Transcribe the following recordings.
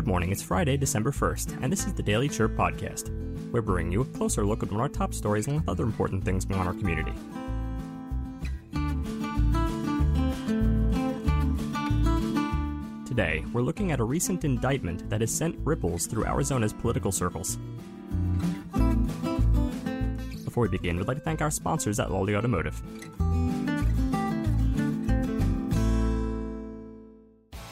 Good morning, it's Friday, December 1st, and this is the Daily Chirp Podcast. We're bringing you a closer look at one of our top stories and other important things going on our community. Today, we're looking at a recent indictment that has sent ripples through Arizona's political circles. Before we begin, we'd like to thank our sponsors at Lawley Automotive.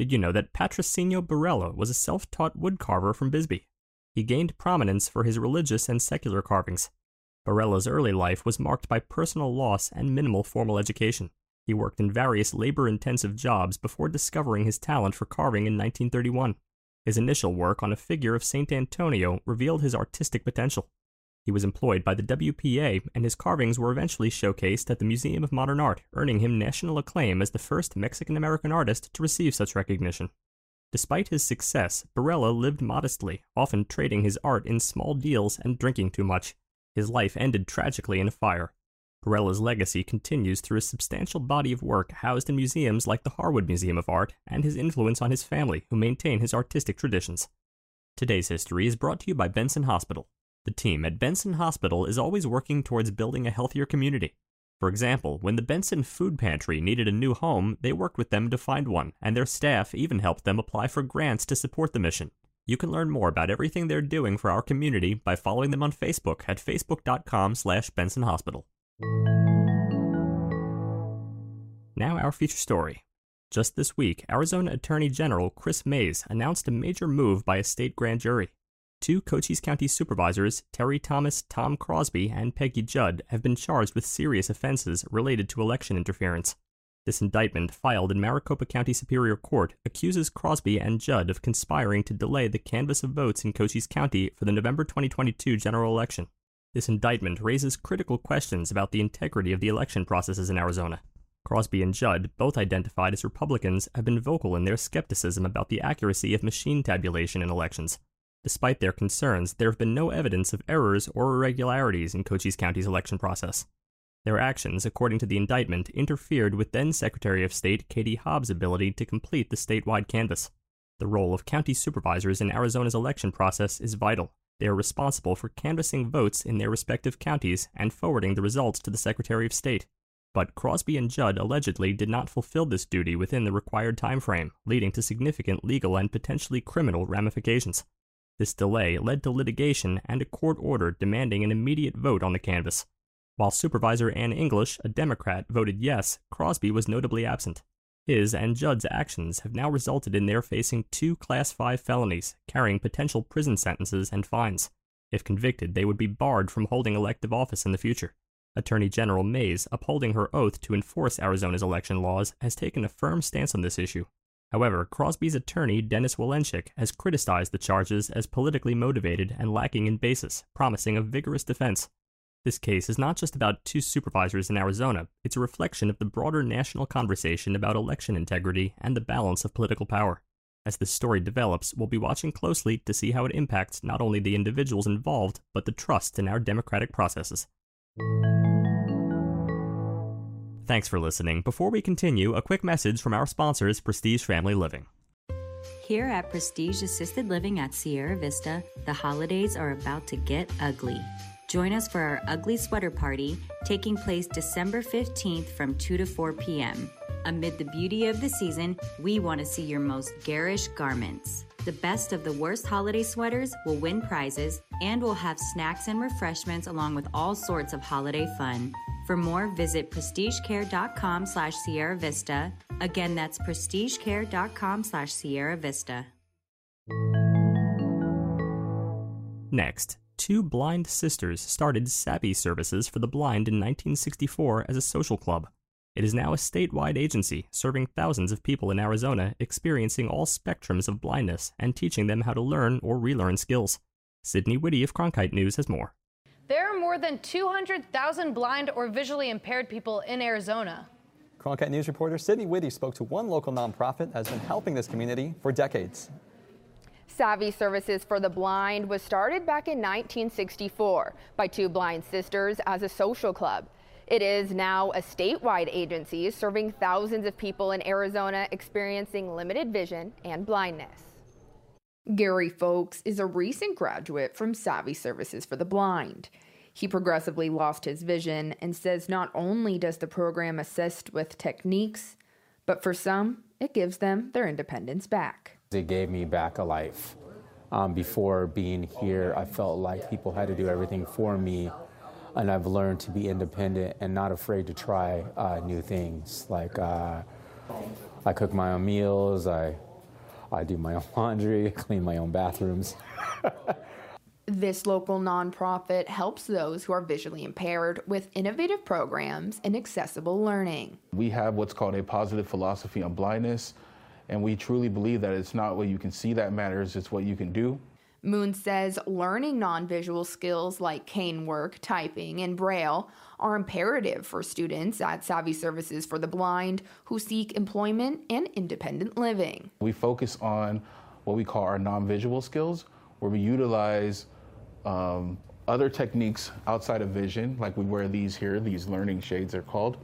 Did you know that Patrocinio Barela was a self taught woodcarver from Bisbee? He gained prominence for his religious and secular carvings. Barela's early life was marked by personal loss and minimal formal education. He worked in various labor intensive jobs before discovering his talent for carving in 1931. His initial work on a figure of St. Antonio revealed his artistic potential. He was employed by the WPA, and his carvings were eventually showcased at the Museum of Modern Art, earning him national acclaim as the first Mexican American artist to receive such recognition. Despite his success, Barela lived modestly, often trading his art in small deals and drinking too much. His life ended tragically in a fire. Barela's legacy continues through a substantial body of work housed in museums like the Harwood Museum of Art and his influence on his family, who maintain his artistic traditions. Today's history is brought to you by Benson Hospital. The team at Benson Hospital is always working towards building a healthier community. For example, when the Benson Food Pantry needed a new home, they worked with them to find one, and their staff even helped them apply for grants to support the mission. You can learn more about everything they're doing for our community by following them on Facebook at facebook.com slash Benson Hospital. Now our feature story. Just this week, Arizona Attorney General Chris Mayes announced a major move by a state grand jury. Two Cochise County supervisors, Terry Thomas, Tom Crosby, and Peggy Judd, have been charged with serious offenses related to election interference. This indictment, filed in Maricopa County Superior Court, accuses Crosby and Judd of conspiring to delay the canvass of votes in Cochise County for the November 2022 general election. This indictment raises critical questions about the integrity of the election processes in Arizona. Crosby and Judd, both identified as Republicans, have been vocal in their skepticism about the accuracy of machine tabulation in elections. Despite their concerns, there have been no evidence of errors or irregularities in Cochise County's election process. Their actions, according to the indictment, interfered with then Secretary of State Katie Hobbs' ability to complete the statewide canvass. The role of county supervisors in Arizona's election process is vital. They are responsible for canvassing votes in their respective counties and forwarding the results to the Secretary of State. But Crosby and Judd allegedly did not fulfill this duty within the required time frame, leading to significant legal and potentially criminal ramifications. This delay led to litigation and a court order demanding an immediate vote on the canvass. While Supervisor Ann English, a Democrat, voted yes, Crosby was notably absent. His and Judd's actions have now resulted in their facing two Class 5 felonies, carrying potential prison sentences and fines. If convicted, they would be barred from holding elective office in the future. Attorney General Mayes, upholding her oath to enforce Arizona's election laws, has taken a firm stance on this issue. However, Crosby's attorney, Dennis Wilenchik, has criticized the charges as politically motivated and lacking in basis, promising a vigorous defense. This case is not just about two supervisors in Arizona, it's a reflection of the broader national conversation about election integrity and the balance of political power. As this story develops, we'll be watching closely to see how it impacts not only the individuals involved, but the trust in our democratic processes. Thanks for listening. Before we continue, a quick message from our sponsors, Prestige Family Living. Here at Prestige Assisted Living at Sierra Vista, the holidays are about to get ugly. Join us for our ugly sweater party taking place December 15th from 2 to 4 p.m. Amid the beauty of the season, we want to see your most garish garments. The best of the worst holiday sweaters will win prizes, and we'll have snacks and refreshments along with all sorts of holiday fun. For more, visit prestigecare.com slash Sierra Vista. Again, that's prestigecare.com slash Sierra Vista. Next, two blind sisters started SAAVI Services for the Blind in 1964 as a social club. It is now a statewide agency serving thousands of people in Arizona experiencing all spectrums of blindness and teaching them how to learn or relearn skills. Sydney Whitty of Cronkite News has more. There are more than 200,000 blind or visually impaired people in Arizona. Cronkite News reporter Sydney Whitty spoke to one local nonprofit that has been helping this community for decades. SAAVI Services for the Blind was started back in 1964 by two blind sisters as a social club. It is now a statewide agency serving thousands of people in Arizona experiencing limited vision and blindness. Gary Folks is a recent graduate from SAAVI Services for the Blind. He progressively lost his vision and says not only does the program assist with techniques, but for some, it gives them their independence back. It gave me back a life. Um, before being here, I felt like people had to do everything for me, and I've learned to be independent and not afraid to try uh, new things. Like uh, I cook my own meals, I I do my own laundry, clean my own bathrooms. This local nonprofit helps those who are visually impaired with innovative programs and accessible learning. We have what's called a positive philosophy on blindness, and we truly believe that it's not what you can see that matters, it's what you can do. Moon says learning non-visual skills like cane work, typing, and braille are imperative for students at SAAVI Services for the Blind who seek employment and independent living. We focus on what we call our non-visual skills, where we utilize um, other techniques outside of vision, like we wear these here, these learning shades are called,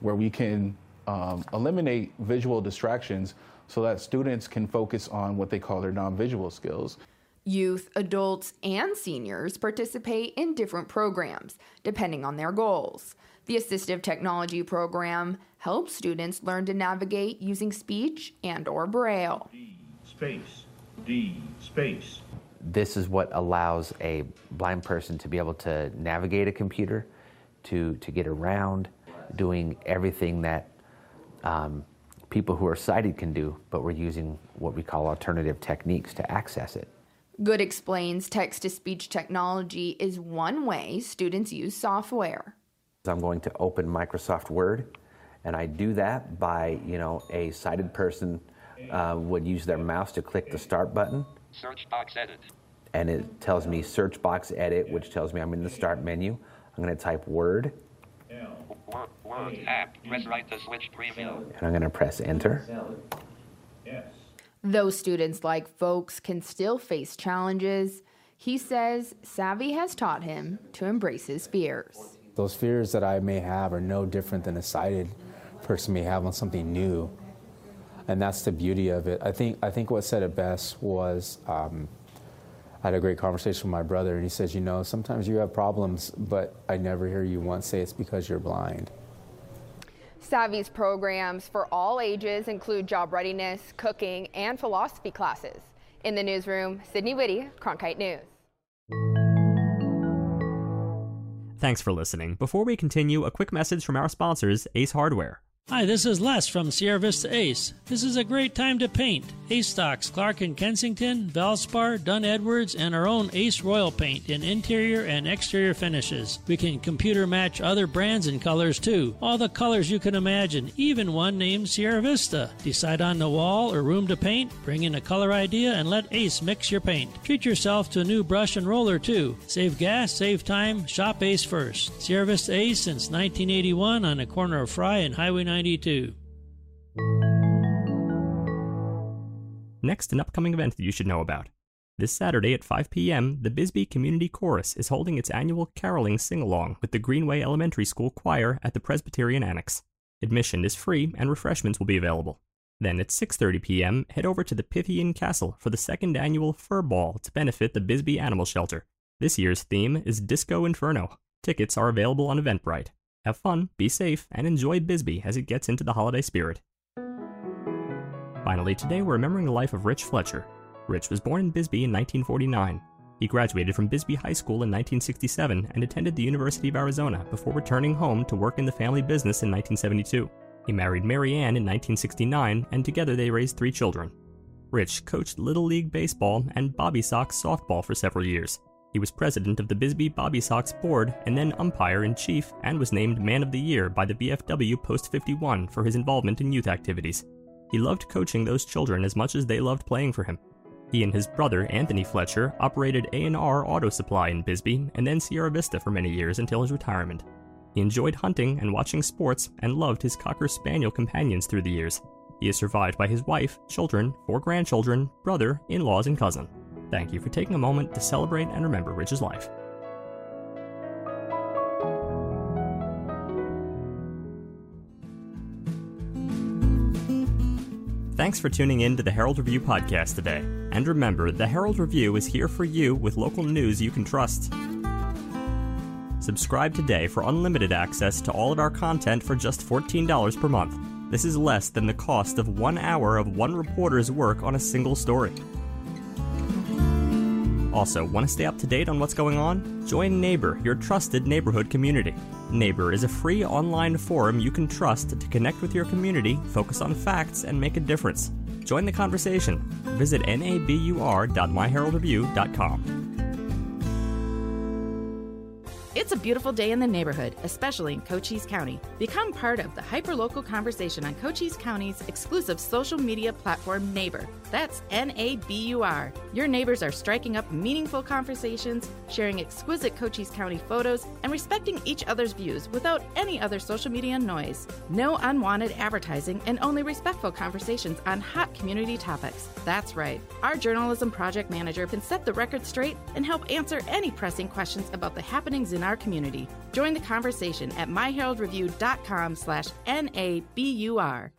where we can um, eliminate visual distractions so that students can focus on what they call their non-visual skills. Youth, adults, and seniors participate in different programs depending on their goals. The Assistive Technology program helps students learn to navigate using speech and or braille. D space D space. This is what allows a blind person to be able to navigate a computer, to to get around, doing everything that um, people who are sighted can do, but we're using what we call alternative techniques to access it. Good explains text to speech technology is one way students use software. I'm going to open Microsoft Word, and I do that by, you know, a sighted person uh, would use their mouse to click the start button. Search box edit. And it tells me search box edit, which tells me I'm in the start menu. I'm going to type Word. Word, word app. Press right to switch preview. And I'm going to press enter. Yes. Though students like folks can still face challenges, he says SAAVI has taught him to embrace his fears. Those fears that I may have are no different than a sighted person may have on something new. And that's the beauty of it. I think, I think what said it best was um, I had a great conversation with my brother, and he says, You know, sometimes you have problems, but I never hear you once say it's because you're blind. SAAVI's programs for all ages include job readiness, cooking, and philosophy classes. In the newsroom, Sydney Whitty, Cronkite News. Thanks for listening. Before we continue, a quick message from our sponsors, Ace Hardware. Hi, this is Les from Sierra Vista Ace. This is a great time to paint. Ace stocks Clark and Kensington, Valspar, Dunn Edwards, and our own Ace Royal paint in interior and exterior finishes. We can computer match other brands and colors too. All the colors you can imagine, even one named Sierra Vista. Decide on the wall or room to paint, bring in a color idea, and let Ace mix your paint. Treat yourself to a new brush and roller too. Save gas, save time, shop Ace first. Sierra Vista Ace since 1981 on the corner of Fry and Highway 92. Next, an upcoming event that you should know about. This Saturday at 5 p.m., the Bisbee Community Chorus is holding its annual caroling sing along with the Greenway Elementary School Choir at the Presbyterian Annex. Admission is free and refreshments will be available. Then at 6:30 p.m., head over to the Pythian Castle for the second annual Fur Ball to benefit the Bisbee Animal Shelter. This year's theme is Disco Inferno. Tickets are available on Eventbrite. Have fun, be safe, and enjoy Bisbee as it gets into the holiday spirit. Finally, today we're remembering the life of Rich Fletcher. Rich was born in Bisbee in 1949. He graduated from Bisbee High School in 1967 and attended the University of Arizona before returning home to work in the family business in 1972. He married Mary Ann in 1969, and together they raised three children. Rich coached Little League Baseball and Bobby Sox softball for several years. He was president of the Bisbee Bobby Sox board and then umpire in chief and was named Man of the Year by the VFW Post 51 for his involvement in youth activities. He loved coaching those children as much as they loved playing for him. He and his brother, Anthony Fletcher, operated A&R Auto Supply in Bisbee and then Sierra Vista for many years until his retirement. He enjoyed hunting and watching sports and loved his Cocker Spaniel companions through the years. He is survived by his wife, children, four grandchildren, brother, in laws, and cousin. Thank you for taking a moment to celebrate and remember Rich's life. Thanks for tuning in to the Herald Review podcast today. And remember, the Herald Review is here for you with local news you can trust. Subscribe today for unlimited access to all of our content for just $14 per month. This is less than the cost of one hour of one reporter's work on a single story. Also, want to stay up to date on what's going on? Join Nabur, your trusted neighborhood community. Nabur is a free online forum you can trust to connect with your community, focus on facts, and make a difference. Join the conversation. Visit nabur.myheraldreview.com. It's a beautiful day in the neighborhood, especially in Cochise County. Become part of the hyperlocal conversation on Cochise County's exclusive social media platform, Nabur. That's N A B U R. Your neighbors are striking up meaningful conversations, sharing exquisite Cochise County photos, and respecting each other's views without any other social media noise. No unwanted advertising and only respectful conversations on hot community topics. That's right. Our journalism project manager can set the record straight and help answer any pressing questions about the happenings in our community. Join the conversation at myheraldreview.com slash N-A-B-U-R.